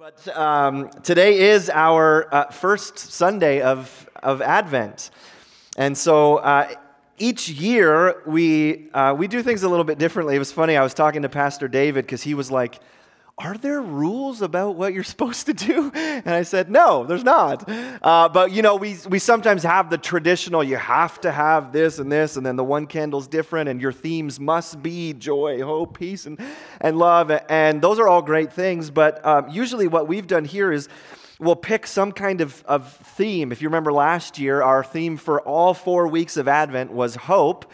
But um, today is our uh, first Sunday of, of Advent. And so uh, each year we, uh, we do things a little bit differently. It was funny, I was talking to Pastor David because he was like, are there rules about what you're supposed to do? And I said, no, there's not. Uh, but you know, we, we sometimes have the traditional, you have to have this and this, and then the one candle's different, and your themes must be joy, hope, peace, and, and love. And those are all great things. But um, usually, what we've done here is we'll pick some kind of, of theme. If you remember last year, our theme for all four weeks of Advent was hope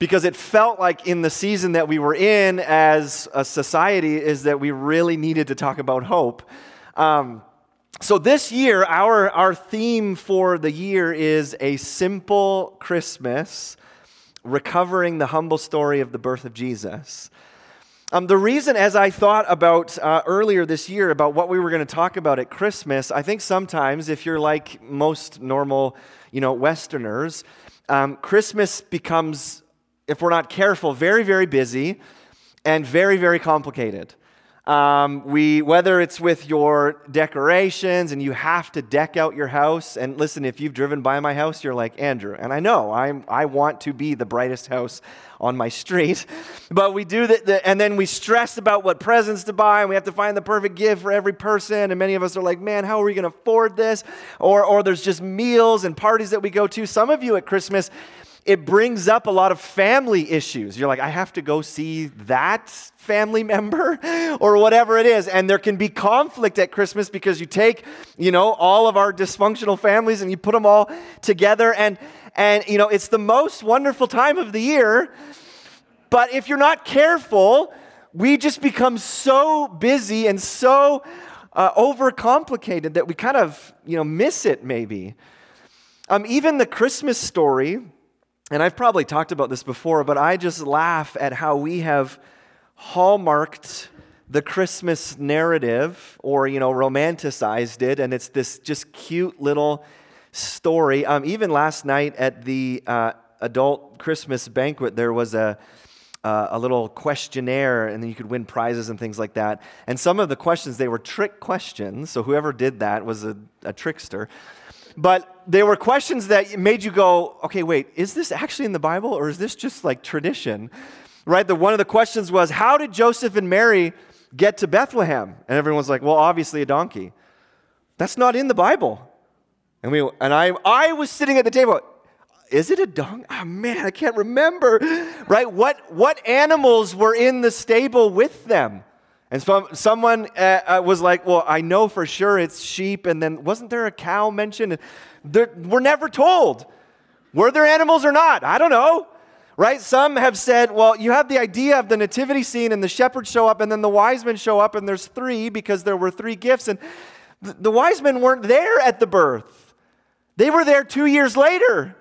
because it felt like in the season that we were in as a society is that we really needed to talk about hope. Um, so this year, our, our theme for the year is a simple Christmas, recovering the humble story of the birth of Jesus. Um, the reason, as I thought about uh, earlier this year about what we were going to talk about at Christmas, I think sometimes if you're like most normal, you know, Westerners, um, Christmas becomes if we're not careful, very, very busy and very, very complicated. Um, we, whether it's with your decorations and you have to deck out your house, and listen, if you've driven by my house, you're like, Andrew, and I know I'm, I want to be the brightest house on my street, but we do that, and then we stress about what presents to buy, and we have to find the perfect gift for every person, and many of us are like, man, how are we going to afford this? Or, or there's just meals and parties that we go to. Some of you at Christmas, it brings up a lot of family issues. You're like, I have to go see that family member or whatever it is. And there can be conflict at Christmas because you take, you know, all of our dysfunctional families and you put them all together. And, and you know, it's the most wonderful time of the year. But if you're not careful, we just become so busy and so uh, overcomplicated that we kind of, you know, miss it maybe. Um, even the Christmas story and I've probably talked about this before, but I just laugh at how we have hallmarked the Christmas narrative or, you know, romanticized it. And it's this just cute little story. Um, even last night at the uh, adult Christmas banquet, there was a, uh, a little questionnaire, and then you could win prizes and things like that. And some of the questions, they were trick questions. So whoever did that was a, a trickster. But they were questions that made you go, okay, wait, is this actually in the Bible or is this just like tradition? Right? The, one of the questions was, how did Joseph and Mary get to Bethlehem? And everyone's like, well, obviously a donkey. That's not in the Bible. And, we, and I, I was sitting at the table, is it a donkey? Oh ah, man, I can't remember. Right? What, what animals were in the stable with them? And so someone uh, uh, was like, Well, I know for sure it's sheep. And then wasn't there a cow mentioned? we're never told. Were there animals or not? I don't know. Right? Some have said, Well, you have the idea of the nativity scene and the shepherds show up and then the wise men show up and there's three because there were three gifts. And the wise men weren't there at the birth, they were there two years later.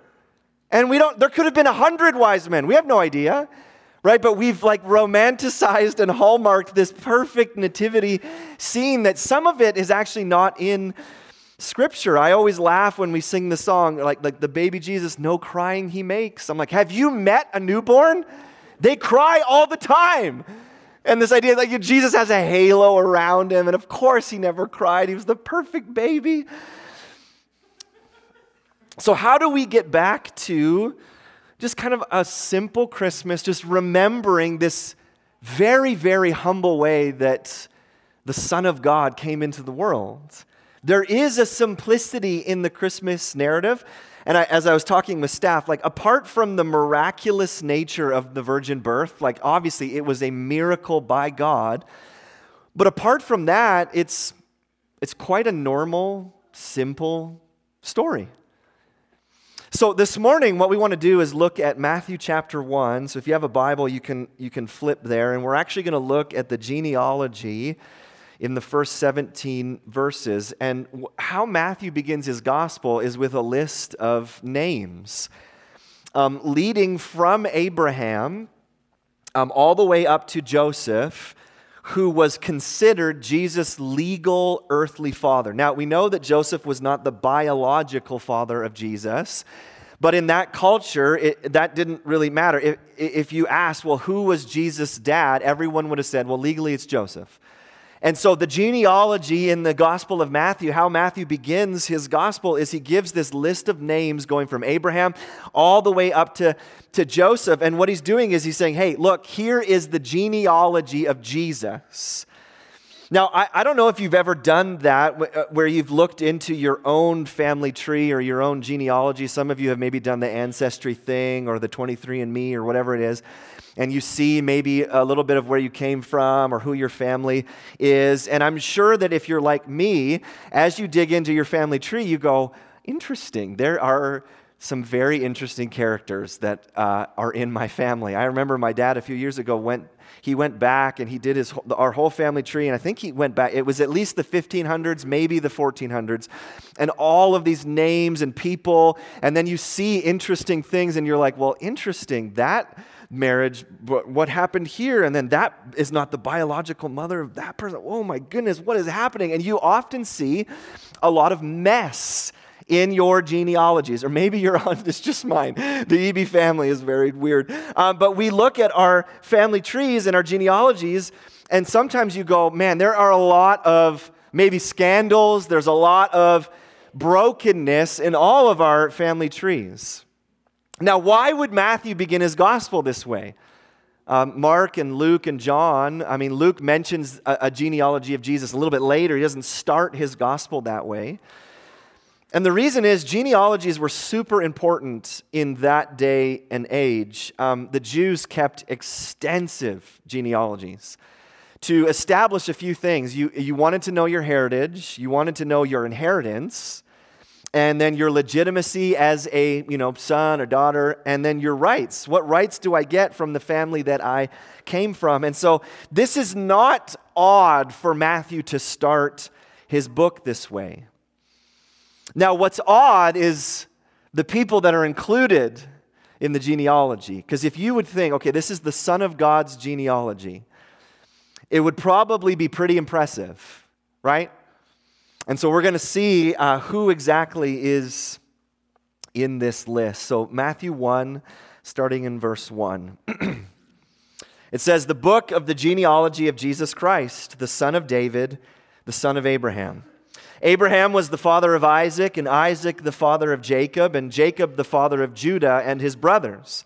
And we don't, there could have been a hundred wise men. We have no idea right? But we've like romanticized and hallmarked this perfect nativity scene that some of it is actually not in scripture. I always laugh when we sing the song, like, like the baby Jesus, no crying he makes. I'm like, have you met a newborn? They cry all the time. And this idea that like, Jesus has a halo around him, and of course he never cried. He was the perfect baby. So, how do we get back to just kind of a simple Christmas, just remembering this very, very humble way that the Son of God came into the world. There is a simplicity in the Christmas narrative. And I, as I was talking with staff, like apart from the miraculous nature of the virgin birth, like obviously it was a miracle by God. But apart from that, it's, it's quite a normal, simple story. So this morning, what we want to do is look at Matthew chapter 1. So if you have a Bible, you can, you can flip there. And we're actually going to look at the genealogy in the first 17 verses. And how Matthew begins his gospel is with a list of names, um, leading from Abraham um, all the way up to Joseph who was considered Jesus' legal earthly father. Now, we know that Joseph was not the biological father of Jesus, but in that culture, it, that didn't really matter. If, if you asked, well, who was Jesus' dad, everyone would have said, well, legally it's Joseph. And so, the genealogy in the Gospel of Matthew, how Matthew begins his Gospel, is he gives this list of names going from Abraham all the way up to, to Joseph. And what he's doing is he's saying, hey, look, here is the genealogy of Jesus. Now, I, I don't know if you've ever done that uh, where you've looked into your own family tree or your own genealogy. Some of you have maybe done the ancestry thing or the 23andMe or whatever it is and you see maybe a little bit of where you came from or who your family is. And I'm sure that if you're like me, as you dig into your family tree, you go, interesting. There are some very interesting characters that uh, are in my family. I remember my dad a few years ago went he went back and he did his our whole family tree and I think he went back it was at least the 1500s maybe the 1400s and all of these names and people and then you see interesting things and you're like well interesting that marriage, but what happened here? And then that is not the biological mother of that person. Oh my goodness, what is happening? And you often see a lot of mess in your genealogies, or maybe you're on, it's just mine. The EB family is very weird. Um, but we look at our family trees and our genealogies, and sometimes you go, man, there are a lot of maybe scandals, there's a lot of brokenness in all of our family trees. Now, why would Matthew begin his gospel this way? Um, Mark and Luke and John, I mean, Luke mentions a, a genealogy of Jesus a little bit later. He doesn't start his gospel that way. And the reason is genealogies were super important in that day and age. Um, the Jews kept extensive genealogies to establish a few things. You, you wanted to know your heritage, you wanted to know your inheritance, and then your legitimacy as a you know son or daughter and then your rights. What rights do i get from the family that i came from? And so this is not odd for matthew to start his book this way. Now what's odd is the people that are included in the genealogy because if you would think okay this is the son of god's genealogy it would probably be pretty impressive right and so we're going to see uh, who exactly is in this list. So, Matthew 1, starting in verse 1. it says, The book of the genealogy of Jesus Christ, the son of David, the son of Abraham. Abraham was the father of Isaac, and Isaac the father of Jacob, and Jacob the father of Judah and his brothers.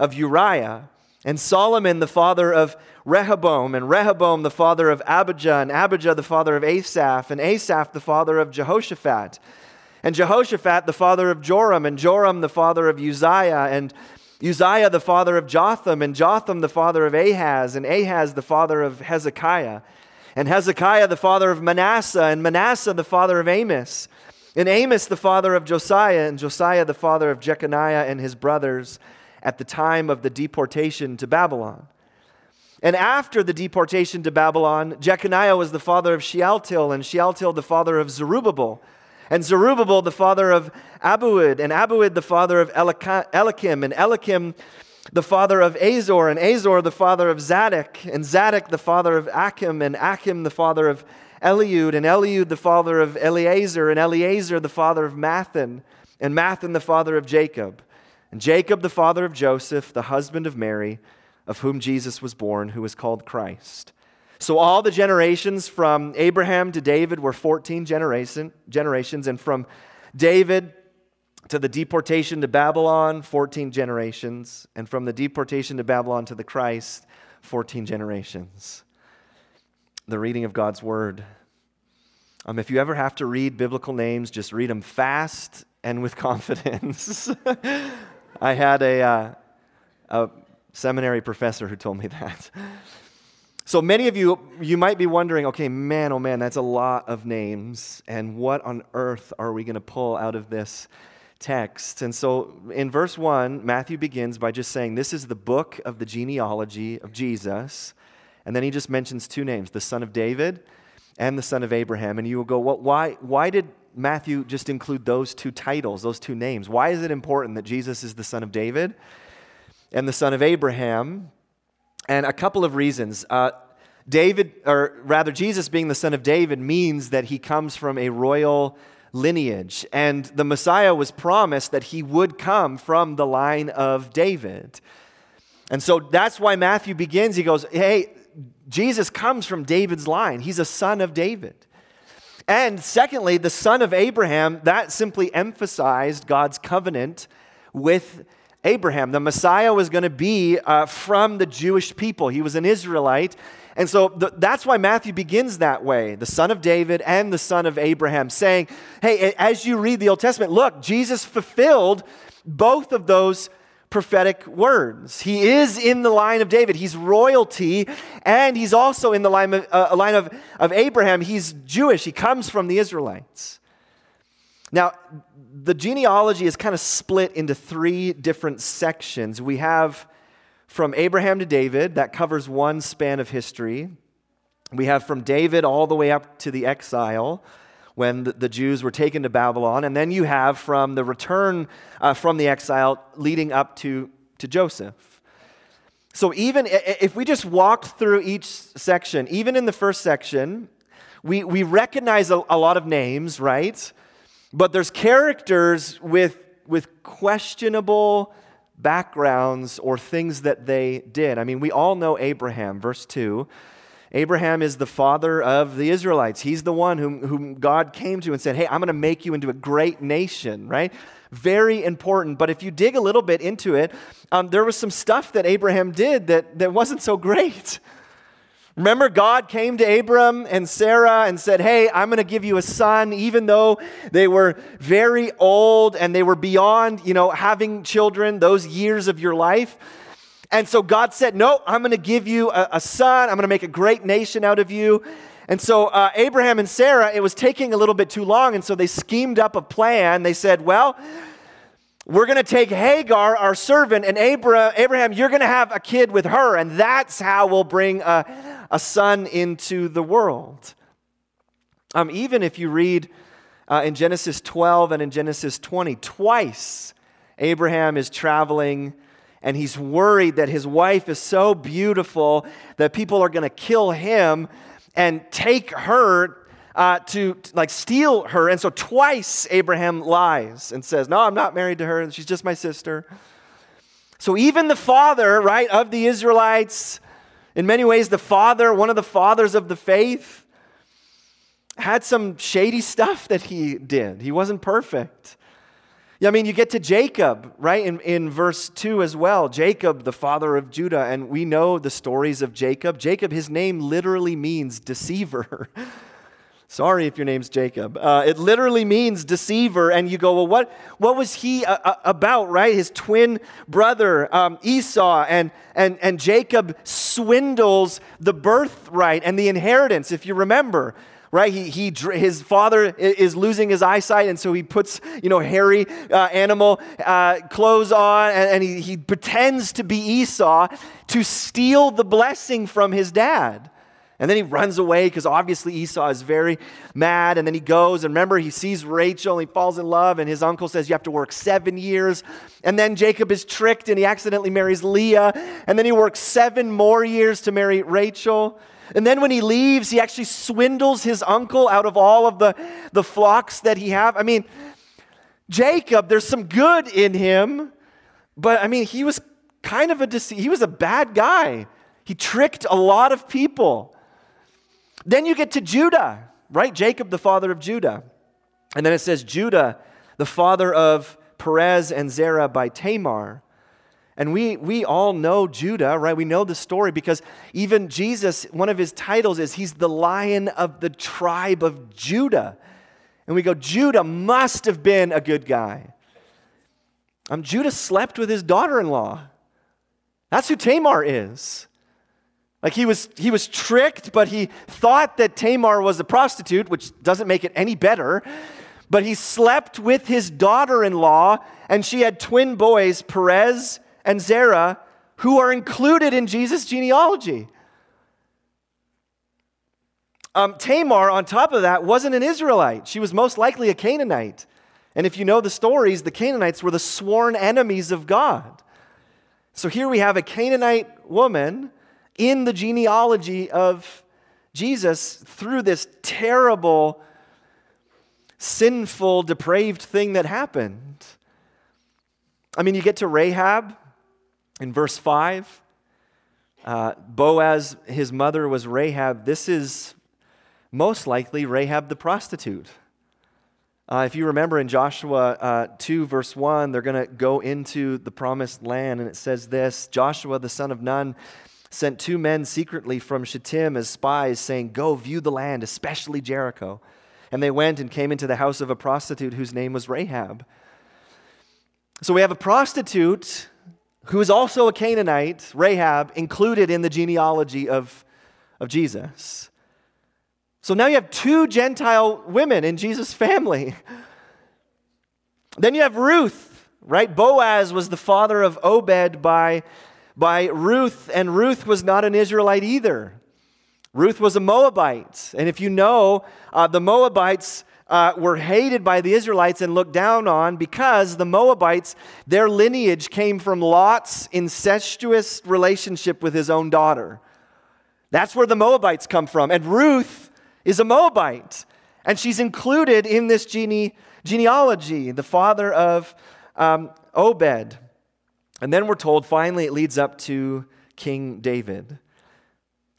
of Uriah, and Solomon, the father of Rehoboam, and Rehoboam the father of Abijah, and Abijah the father of Asaph, and Asaph the father of Jehoshaphat, and Jehoshaphat the father of Joram, and Joram the father of Uzziah, and Uzziah the father of Jotham, and Jotham the father of Ahaz, and Ahaz the father of Hezekiah, and Hezekiah the father of Manasseh, and Manasseh the father of Amos, and Amos the father of Josiah, and Josiah the father of Jeconiah and his brothers at the time of the deportation to Babylon. And after the deportation to Babylon, Jeconiah was the father of Shealtiel, and Shealtiel the father of Zerubbabel, and Zerubbabel the father of Abiud, and Abiud the father of Eliakim, and Eliakim the father of Azor, and Azor the father of Zadok, and Zadok the father of Achim, and Achim the father of Eliud, and Eliud the father of Eleazar, and Eleazar the father of Matthan, and Matthan the father of Jacob, and Jacob the father of Joseph, the husband of Mary of whom Jesus was born, who is called Christ. So all the generations from Abraham to David were 14 generation, generations, and from David to the deportation to Babylon, 14 generations, and from the deportation to Babylon to the Christ, 14 generations. The reading of God's word. Um, if you ever have to read biblical names, just read them fast and with confidence. I had a, uh, a seminary professor who told me that. So many of you, you might be wondering, okay, man, oh man, that's a lot of names. And what on earth are we going to pull out of this text? And so in verse 1, Matthew begins by just saying, This is the book of the genealogy of Jesus. And then he just mentions two names the son of David and the son of Abraham. And you will go, well, why, why did Matthew just include those two titles, those two names? Why is it important that Jesus is the son of David and the son of Abraham? And a couple of reasons. Uh, David, or rather, Jesus being the son of David means that he comes from a royal lineage. And the Messiah was promised that he would come from the line of David. And so that's why Matthew begins. He goes, Hey, Jesus comes from David's line. He's a son of David. And secondly, the son of Abraham, that simply emphasized God's covenant with Abraham. The Messiah was going to be uh, from the Jewish people, he was an Israelite. And so that's why Matthew begins that way the son of David and the son of Abraham, saying, Hey, as you read the Old Testament, look, Jesus fulfilled both of those prophetic words. He is in the line of David. He's royalty, and he's also in the line of, uh, line of, of Abraham. He's Jewish. He comes from the Israelites. Now, the genealogy is kind of split into three different sections. We have from Abraham to David, that covers one span of history. We have from David all the way up to the exile when the, Jews were taken to Babylon. And then you have from the return uh, from the exile leading up to, to Joseph. So, even if we just walked through each section, even in the first section, we, we recognize a, a lot of names, right? But there's characters with, with questionable backgrounds or things that they did. I mean, we all know Abraham, verse 2. Abraham is the father of the Israelites. He's the one whom, whom God came to and said, Hey, I'm going to make you into a great nation, right? Very important. But if you dig a little bit into it, um, there was some stuff that Abraham did that, that wasn't so great. Remember, God came to Abram and Sarah and said, Hey, I'm going to give you a son, even though they were very old and they were beyond, you know, having children, those years of your life. And so God said, No, I'm going to give you a, a son. I'm going to make a great nation out of you. And so uh, Abraham and Sarah, it was taking a little bit too long. And so they schemed up a plan. They said, Well, we're going to take Hagar, our servant, and Abraham, you're going to have a kid with her. And that's how we'll bring a, a son into the world. Um, even if you read uh, in Genesis 12 and in Genesis 20, twice Abraham is traveling and he's worried that his wife is so beautiful that people are going to kill him and take her uh, to, to, like steal her. And so twice Abraham lies and says, No, I'm not married to her. She's just my sister. So even the father, right, of the Israelites, in many ways, the father, one of the fathers of the faith, had some shady stuff that he did. He wasn't perfect. Yeah, I mean, you get to Jacob, right, in, in verse 2 as well. Jacob, the father of Judah, and we know the stories of Jacob. Jacob, his name literally means deceiver. Sorry if your name's Jacob. Uh, it literally means deceiver. And you go, well, what, what was he uh, uh about, right? His twin brother, um, Esau, and, and, and Jacob swindles the birthright and the inheritance, if you remember right? He, he, his father is losing his eyesight, and so he puts, you know, hairy uh, animal uh, clothes on, and, and he, he pretends to be Esau to steal the blessing from his dad. And then he runs away because obviously Esau is very mad. And then he goes, and remember, he sees Rachel and he falls in love. And his uncle says, You have to work seven years. And then Jacob is tricked and he accidentally marries Leah. And then he works seven more years to marry Rachel. And then when he leaves, he actually swindles his uncle out of all of the, the flocks that he have. I mean, Jacob, there's some good in him, but I mean, he was kind of a dece- he was a bad guy. He tricked a lot of people. Then you get to Judah, right? Jacob, the father of Judah. And then it says Judah, the father of Perez and Zerah by Tamar. And we, we all know Judah, right? We know the story because even Jesus, one of his titles is he's the lion of the tribe of Judah. And we go, Judah must have been a good guy. Um, Judah slept with his daughter in law. That's who Tamar is. Like he was, he was tricked, but he thought that Tamar was a prostitute, which doesn't make it any better. But he slept with his daughter in law, and she had twin boys, Perez and Zerah, who are included in Jesus' genealogy. Um, Tamar, on top of that, wasn't an Israelite. She was most likely a Canaanite. And if you know the stories, the Canaanites were the sworn enemies of God. So here we have a Canaanite woman in the genealogy of Jesus through this terrible, sinful, depraved thing that happened. I mean, you get to Rahab in verse 5. Uh, Boaz, his mother was Rahab. This is most likely Rahab the prostitute. Uh, if you remember in Joshua uh, 2, verse 1, they're going to go into the promised land, and it says this Joshua, the son of Nun, sent two men secretly from Shittim as spies, saying, Go view the land, especially Jericho. And they went and came into the house of a prostitute whose name was Rahab. So we have a prostitute who is also a Canaanite, Rahab, included in the genealogy of, of Jesus. So now you have two Gentile women in Jesus' family. Then you have Ruth, right? Boaz was the father of Obed by, by Ruth, and Ruth was not an Israelite either. Ruth was a Moabite. And if you know, uh, the Moabites uh, were hated by the Israelites and looked down on because the Moabites, their lineage came from Lot's incestuous relationship with his own daughter. That's where the Moabites come from. And Ruth is a Moabite, and she's included in this gene- genealogy, the father of um, Obed. And then we're told finally it leads up to King David.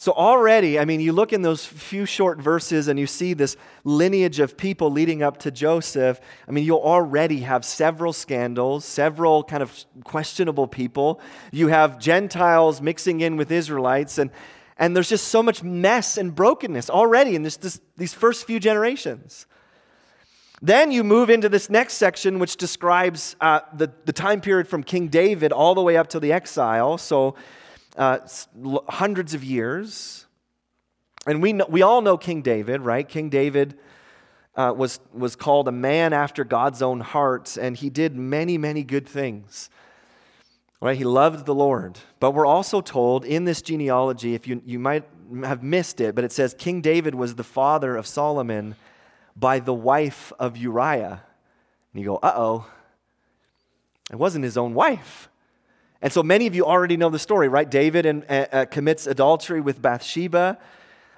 So, already, I mean, you look in those few short verses and you see this lineage of people leading up to Joseph. I mean, you'll already have several scandals, several kind of questionable people. You have Gentiles mixing in with Israelites, and, and there's just so much mess and brokenness already in this, this, these first few generations. Then you move into this next section, which describes uh, the, the time period from King David all the way up to the exile. So, uh, hundreds of years. And we, know, we all know King David, right? King David uh, was, was called a man after God's own heart, and he did many, many good things. Right? He loved the Lord. But we're also told in this genealogy, if you, you might have missed it, but it says King David was the father of Solomon by the wife of Uriah. And you go, uh oh, it wasn't his own wife. And so many of you already know the story, right? David and, uh, uh, commits adultery with Bathsheba,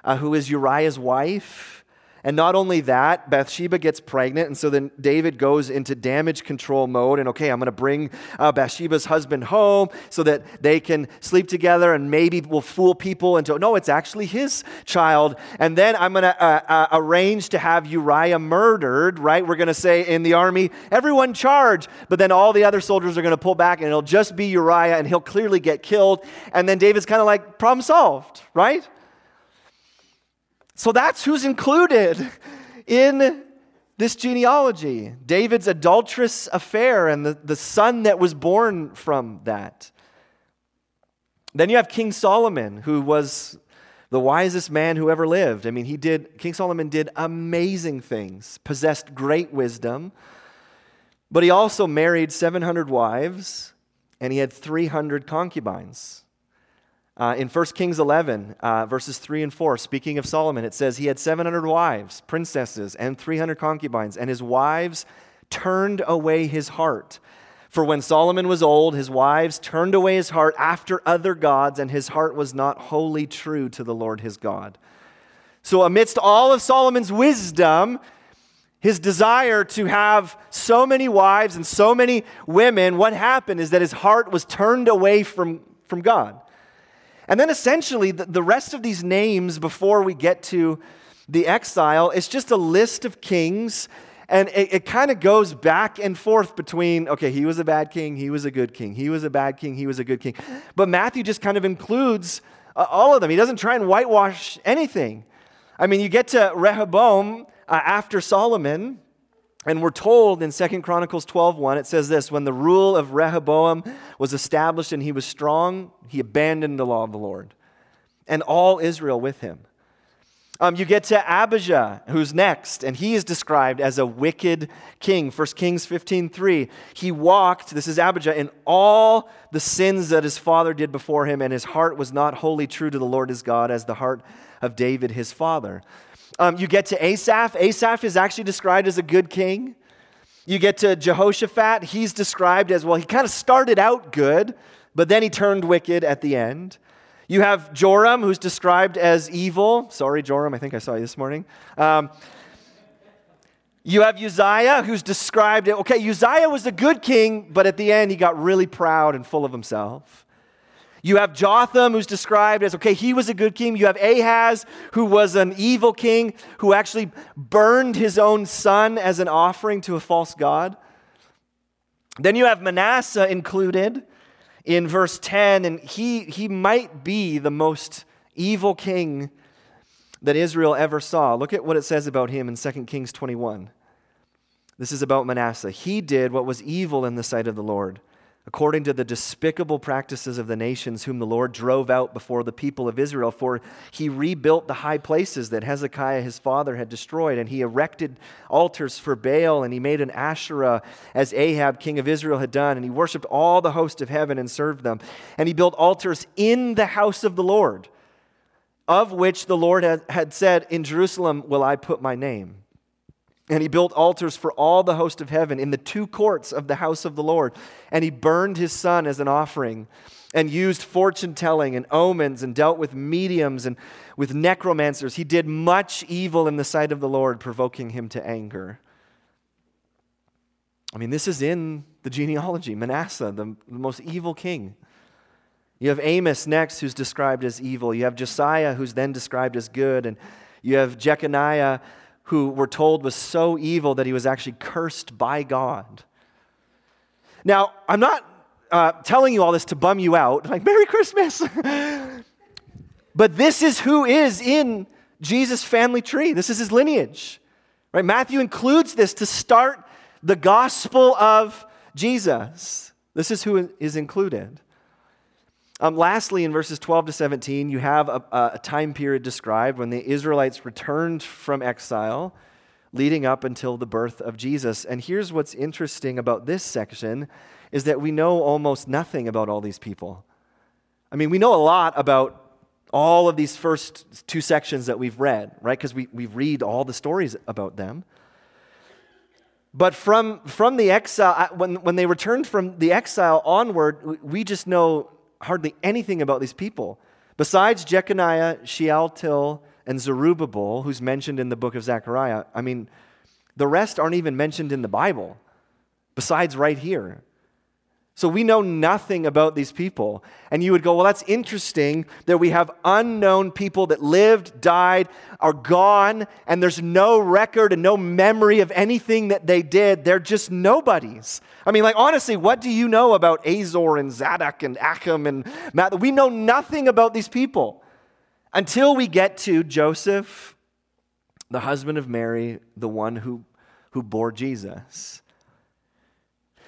uh, who is Uriah's wife. And not only that, Bathsheba gets pregnant, and so then David goes into damage control mode. And okay, I'm going to bring uh, Bathsheba's husband home so that they can sleep together, and maybe we'll fool people into no, it's actually his child. And then I'm going to uh, uh, arrange to have Uriah murdered. Right? We're going to say in the army, everyone charge, but then all the other soldiers are going to pull back, and it'll just be Uriah, and he'll clearly get killed. And then David's kind of like problem solved, right? So that's who's included in this genealogy David's adulterous affair and the, the son that was born from that. Then you have King Solomon, who was the wisest man who ever lived. I mean, he did, King Solomon did amazing things, possessed great wisdom, but he also married 700 wives and he had 300 concubines. Uh, in 1 Kings 11, uh, verses 3 and 4, speaking of Solomon, it says, He had 700 wives, princesses, and 300 concubines, and his wives turned away his heart. For when Solomon was old, his wives turned away his heart after other gods, and his heart was not wholly true to the Lord his God. So, amidst all of Solomon's wisdom, his desire to have so many wives and so many women, what happened is that his heart was turned away from, from God. And then essentially, the, rest of these names before we get to the exile is just a list of kings. And it, it kind of goes back and forth between, okay, he was a bad king, he was a good king, he was a bad king, he was a good king. But Matthew just kind of includes uh, all of them. He doesn't try and whitewash anything. I mean, you get to Rehoboam uh, after Solomon, and we're told in 2 Chronicles 12:1 it says this, when the rule of Rehoboam was established and he was strong, he abandoned the law of the Lord and all Israel with him. Um, you get to Abijah, who's next, and he is described as a wicked king. 1 Kings 15:3. He walked, this is Abijah, in all the sins that his father did before him, and his heart was not wholly true to the Lord his God as the heart of David his father. Um, you get to Asaph. Asaph is actually described as a good king. You get to Jehoshaphat. He's described as, well, he kind of started out good, but then he turned wicked at the end. You have Joram, who's described as evil. Sorry, Joram, I think I saw you this morning. Um, you have Uzziah, who's described, okay, Uzziah was a good king, but at the end he got really proud and full of himself. You have Jotham, who's described as, okay, he was a good king. You have Ahaz, who was an evil king, who actually burned his own son as an offering to a false god. Then you have Manasseh included, in verse 10, and he, he might be the most evil king that Israel ever saw. Look at what it says about him in 2 Kings 21. This is about Manasseh. He did what was evil in the sight of the Lord according to the despicable practices of the nations whom the Lord drove out before the people of Israel. For he rebuilt the high places that Hezekiah his father had destroyed, and he erected altars for Baal, and he made an Asherah as Ahab king of Israel had done, and he worshiped all the host of heaven and served them. And he built altars in the house of the Lord, of which the Lord had said, In Jerusalem will I put my name. And he built altars for all the host of heaven in the two courts of the house of the Lord. And he burned his son as an offering and used fortune telling and omens and dealt with mediums and with necromancers. He did much evil in the sight of the Lord, provoking him to anger. I mean, this is in the genealogy Manasseh, the, the most evil king. You have Amos next, who's described as evil. You have Josiah, who's then described as good. And you have Jeconiah who we're told was so evil that he was actually cursed by God. Now, I'm not uh, telling you all this to bum you out, like, Merry Christmas. but this is who is in Jesus' family tree. This is his lineage. Right? Matthew includes this to start the gospel of Jesus. This is who is included. Um, lastly, in verses 12 to 17, you have a, a time period described when the Israelites returned from exile, leading up until the birth of Jesus. And here's what's interesting about this section is that we know almost nothing about all these people. I mean, we know a lot about all of these first two sections that we've read, right? Because we, we read all the stories about them. But from, from the exile, when, when they returned from the exile onward, we just know hardly anything about these people. Besides Jeconiah, Shealtiel, and Zerubbabel, who's mentioned in the book of Zechariah, I mean, the rest aren't even mentioned in the Bible, besides right here. So we know nothing about these people. And you would go, well, that's interesting that we have unknown people that lived, died, are gone, and there's no record and no memory of anything that they did. They're just nobodies. I mean, like, honestly, what do you know about Azor and Zadok and Achim and Matt? We know nothing about these people until we get to Joseph, the husband of Mary, the one who, who bore Jesus.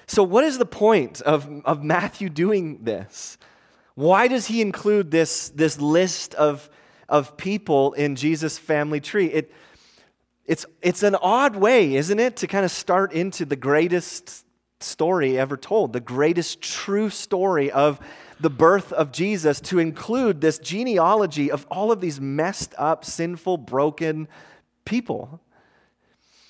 So, what is the point of, of Matthew doing this? Why does he include this, this list of, of people in Jesus' family tree? It, it's, it's an odd way, isn't it, to kind of start into the greatest story ever told, the greatest true story of the birth of Jesus, to include this genealogy of all of these messed up, sinful, broken people.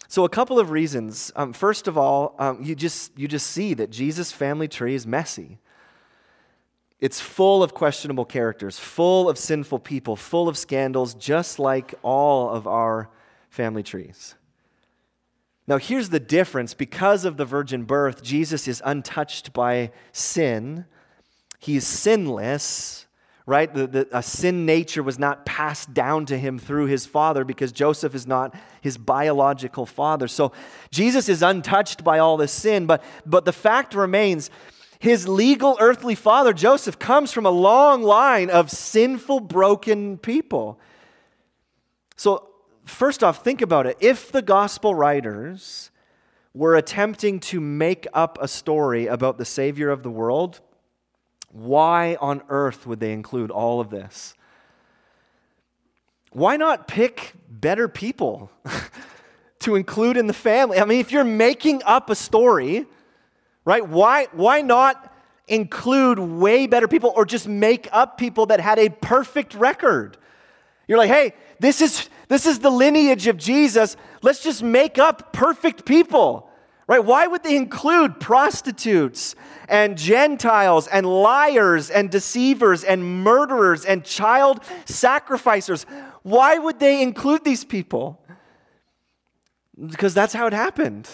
So, a couple of reasons. Um, first of all, um, you, just, you just see that Jesus' family tree is messy. It's full of questionable characters, full of sinful people, full of scandals, just like all of our family trees. Now, here's the difference because of the virgin birth, Jesus is untouched by sin, he's sinless right? The, the, a sin nature was not passed down to him through his father because Joseph is not his biological father. So Jesus is untouched by all this sin, but, but the fact remains his legal earthly father, Joseph, comes from a long line of sinful, broken people. So, first off, think about it. If the gospel writers were attempting to make up a story about the Savior of the world, why on earth would they include all of this? why not pick better people to include in the family? I mean, if you're making up a story, right, why, why not include way better people or just make up people that had a perfect record? You're like, hey, this is, this is the lineage of Jesus. Let's just make up perfect people. Right? Why would they include prostitutes and Gentiles and liars and deceivers and murderers and child sacrificers? Why would they include these people? Because that's how it happened.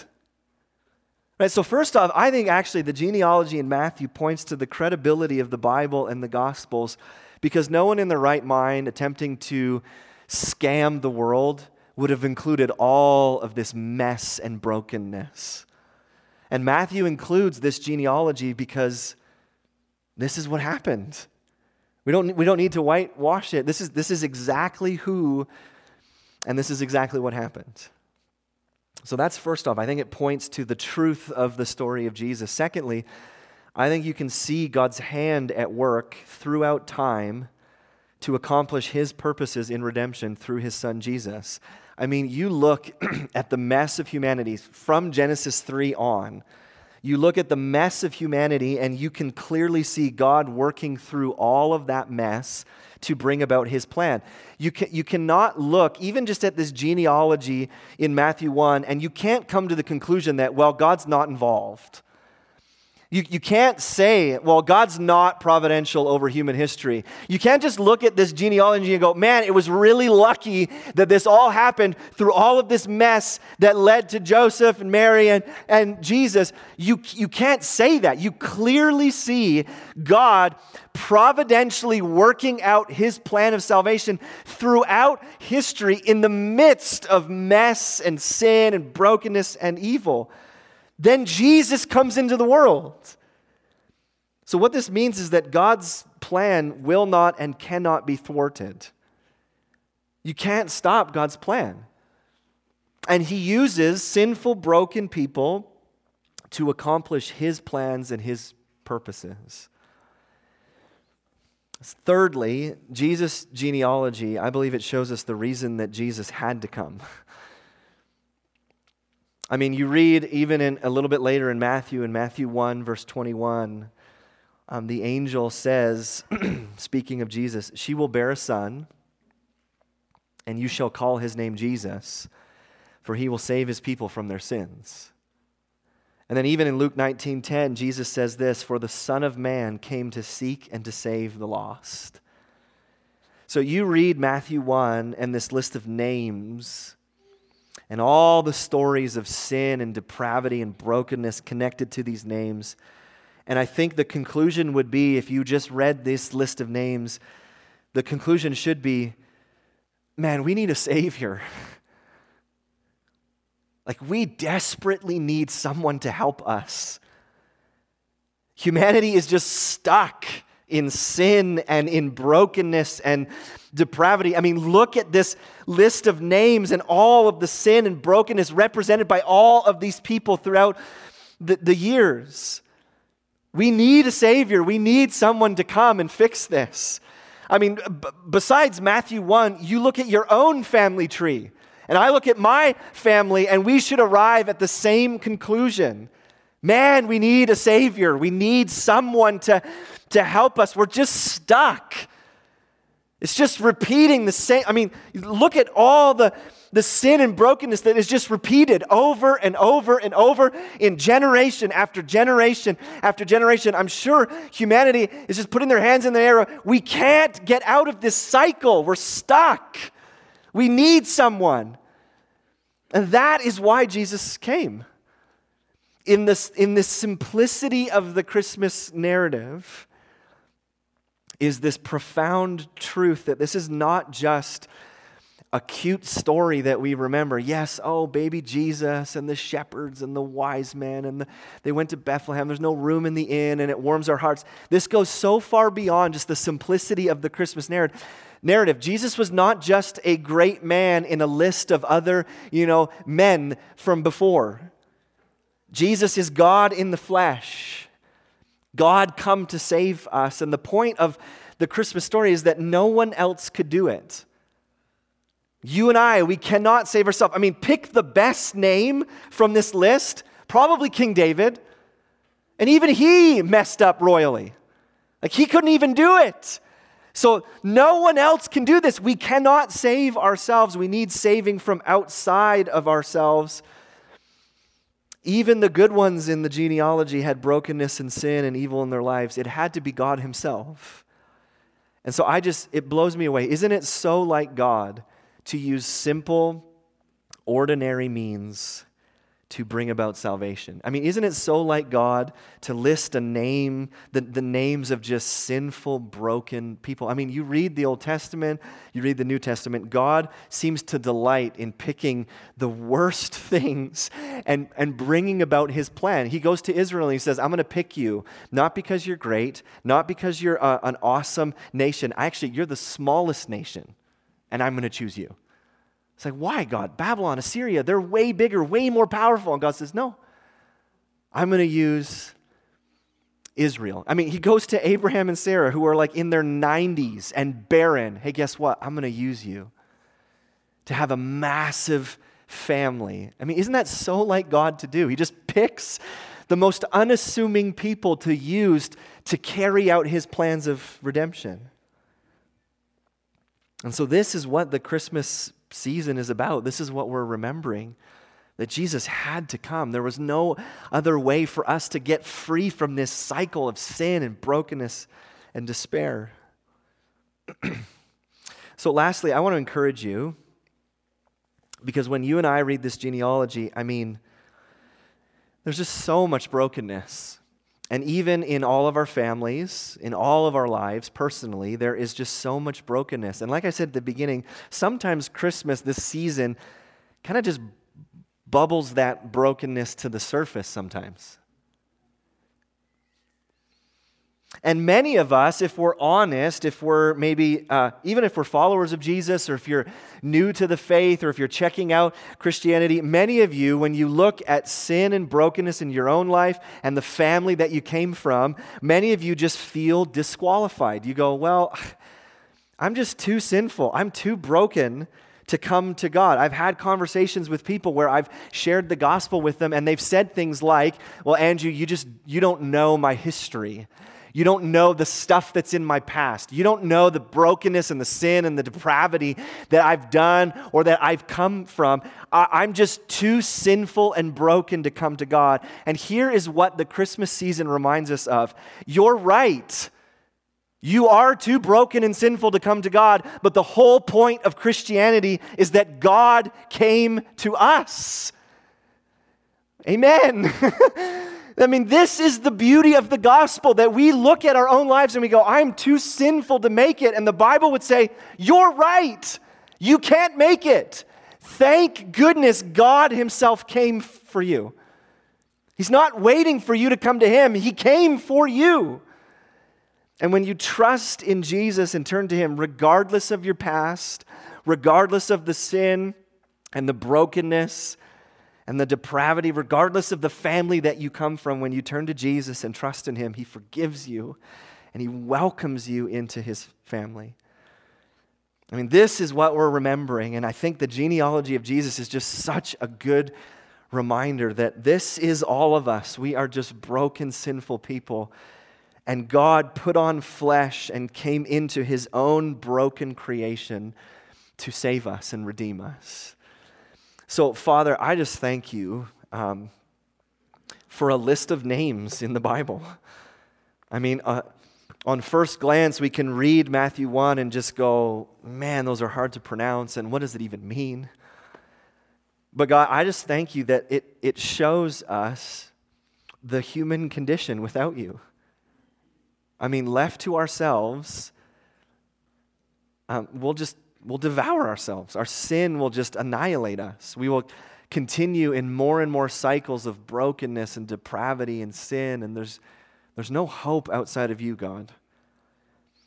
Right, so first off, I think actually the genealogy in Matthew points to the credibility of the Bible and the Gospels because no one in their right mind attempting to scam the world would have included all of this mess and brokenness. And Matthew includes this genealogy because this is what happened. We don't, we don't need to whitewash it. This is, this is exactly who, and this is exactly what happened. So that's first off. I think it points to the truth of the story of Jesus. Secondly, I think you can see God's hand at work throughout time to accomplish his purposes in redemption through his son Jesus. I mean, you look at the mess of humanity from Genesis 3 on. You look at the mess of humanity, and you can clearly see God working through all of that mess to bring about his plan. You, can, you cannot look even just at this genealogy in Matthew 1, and you can't come to the conclusion that, well, God's not involved. You, you can't say, well, God's not providential over human history. You can't just look at this genealogy and go, man, it was really lucky that this all happened through all of this mess that led to Joseph and Mary and, and Jesus. You, you can't say that. You clearly see God providentially working out his plan of salvation throughout history in the midst of mess and sin and brokenness and evil. Then Jesus comes into the world. So, what this means is that God's plan will not and cannot be thwarted. You can't stop God's plan. And He uses sinful, broken people to accomplish His plans and His purposes. Thirdly, Jesus' genealogy, I believe it shows us the reason that Jesus had to come. I mean, you read even in, a little bit later in Matthew, in Matthew 1, verse 21, um, the angel says, speaking of Jesus, she will bear a son, and you shall call his name Jesus, for he will save his people from their sins. And then even in Luke 19:10, Jesus says this, for the Son of Man came to seek and to save the lost. So you read Matthew 1 and this list of names and all the stories of sin and depravity and brokenness connected to these names. And I think the conclusion would be if you just read this list of names, the conclusion should be man, we need a Savior. like, we desperately need someone to help us. Humanity is just stuck in sin and in brokenness and depravity. I mean, look at this list of names and all of the sin and brokenness represented by all of these people throughout the, the years. We need a Savior. We need someone to come and fix this. I mean, b- besides Matthew 1, you look at your own family tree. And I look at my family, and we should arrive at the same conclusion. Man, we need a Savior. We need someone to, to help us. We're just stuck. It's just repeating the same. I mean, look at all the, the sin and brokenness that is just repeated over and over and over in generation after generation after generation. I'm sure humanity is just putting their hands in the air. We can't get out of this cycle. We're stuck. We need someone. And that is why Jesus came. In this, in this simplicity of the Christmas narrative, is this profound truth that this is not just a cute story that we remember. Yes, oh, baby Jesus and the shepherds and the wise men, and the, they went to Bethlehem. There's no room in the inn, and it warms our hearts. This goes so far beyond just the simplicity of the Christmas narrative. Narrative. Jesus was not just a great man in a list of other, you know, men from before. Jesus is God in the flesh. God come to save us. And the point of the Christmas story is that no one else could do it. You and I, we cannot save ourselves. I mean, pick the best name from this list, probably King David. And even he messed up royally. Like he couldn't even do it. So no one else can do this. We cannot save ourselves. We need saving from outside of ourselves. Even the good ones in the genealogy had brokenness and sin and evil in their lives. It had to be God Himself. And so I just, it blows me away. Isn't it so like God to use simple, ordinary means to bring about salvation. I mean, isn't it so like God to list a name, the, the names of just sinful, broken people? I mean, you read the Old Testament, you read the New Testament, God seems to delight in picking the worst things and, and bringing about his plan. He goes to Israel and he says, I'm going to pick you, not because you're great, not because you're a, an awesome nation. Actually, you're the smallest nation, and I'm going to choose you. It's like, why, God? Babylon, Assyria, they're way bigger, way more powerful. And God says, no, I'm going to use Israel. I mean, he goes to Abraham and Sarah, who are like in their 90s and barren. Hey, guess what? I'm going to use you to have a massive family. I mean, isn't that so like God to do? He just picks the most unassuming people to use to carry out his plans of redemption. And so, this is what the Christmas season is about. This is what we're remembering that Jesus had to come. There was no other way for us to get free from this cycle of sin and brokenness and despair. so, lastly, I want to encourage you because when you and I read this genealogy, I mean, there's just so much brokenness. And even in all of our families, in all of our lives personally, there is just so much brokenness. And like I said at the beginning, sometimes Christmas, this season, kind of just bubbles that brokenness to the surface sometimes. And many of us, if we're honest, if we're maybe, uh, even if we're followers of Jesus, or if you're new to the faith, or if you're checking out Christianity, many of you, when you look at sin and brokenness in your own life and the family that you came from, many of you just feel disqualified. You go, Well, I'm just too sinful. I'm too broken to come to God. I've had conversations with people where I've shared the gospel with them and they've said things like, "Well, Andrew, you just you don't know my history." You don't know the stuff that's in my past. You don't know the brokenness and the sin and the depravity that I've done or that I've come from. I'm just too sinful and broken to come to God. And here is what the Christmas season reminds us of you're right. You are too broken and sinful to come to God, but the whole point of Christianity is that God came to us. Amen. I mean, this is the beauty of the gospel that we look at our own lives and we go, I'm too sinful to make it. And the Bible would say, You're right. You can't make it. Thank goodness God Himself came for you. He's not waiting for you to come to Him, He came for you. And when you trust in Jesus and turn to Him, regardless of your past, regardless of the sin and the brokenness and the depravity, regardless of the family that you come from, when you turn to Jesus and trust in Him, He forgives you and He welcomes you into His family. I mean, this is what we're remembering, and I think the genealogy of Jesus is just such a good reminder that this is all of us. We are just broken, sinful people. And God put on flesh and came into his own broken creation to save us and redeem us. So, Father, I just thank you um, for a list of names in the Bible. I mean, uh, on first glance, we can read Matthew 1 and just go, man, those are hard to pronounce, and what does it even mean? But God, I just thank you that it, it shows us the human condition without you. I mean, left to ourselves, um, we'll just we'll devour ourselves. Our sin will just annihilate us. We will continue in more and more cycles of brokenness and depravity and sin, and there's, there's no hope outside of you, God.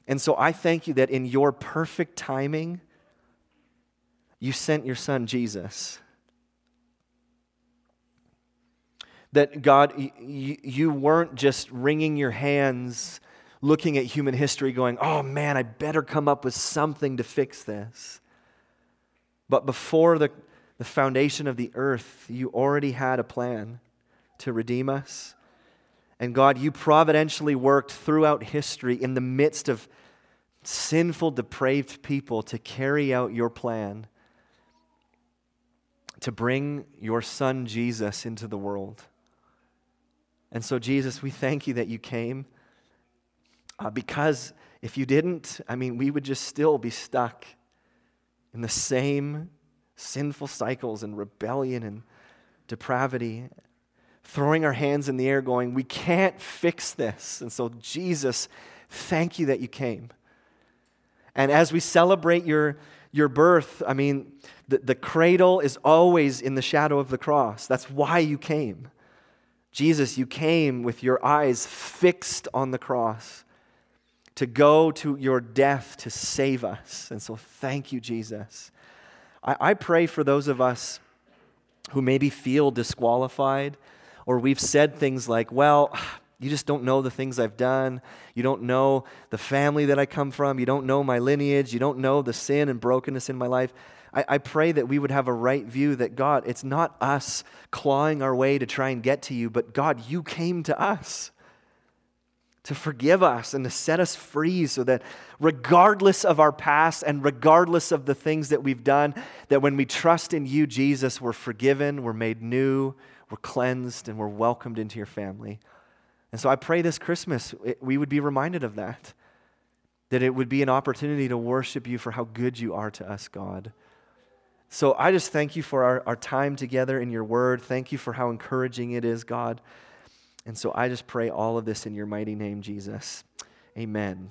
And so I thank you that in your perfect timing, you sent your son, Jesus. That God, you weren't just wringing your hands looking at human history going, oh man, I better come up with something to fix this. But before the, the foundation of the earth, you already had a plan to redeem us. And God, you providentially worked throughout history in the midst of sinful, depraved people to carry out your plan to bring your son Jesus into the world. And so, Jesus, we thank you that you came uh, because if you didn't, I mean, we would just still be stuck in the same sinful cycles and rebellion and depravity, throwing our hands in the air, going, We can't fix this. And so, Jesus, thank you that you came. And as we celebrate your, your birth, I mean, the, the cradle is always in the shadow of the cross. That's why you came. Jesus, you came with your eyes fixed on the cross to go to your death to save us. And so, thank you, Jesus. I, I pray for those of us who maybe feel disqualified, or we've said things like, well, you just don't know the things I've done. You don't know the family that I come from. You don't know my lineage. You don't know the sin and brokenness in my life. I, I, pray that we would have a right view that God, it's not us clawing our way to try and get to you, but God, you came to us to forgive us and to set us free so that regardless of our past and regardless of the things that we've done, that when we trust in you, Jesus, we're forgiven, we're made new, we're cleansed, and we're welcomed into your family. And so I pray this Christmas it, we would be reminded of that, that it would be an opportunity to worship you for how good you are to us, God. So I just thank you for our, our time together in your word. Thank you for how encouraging it is, God. And so I just pray all of this in your mighty name, Jesus. Amen.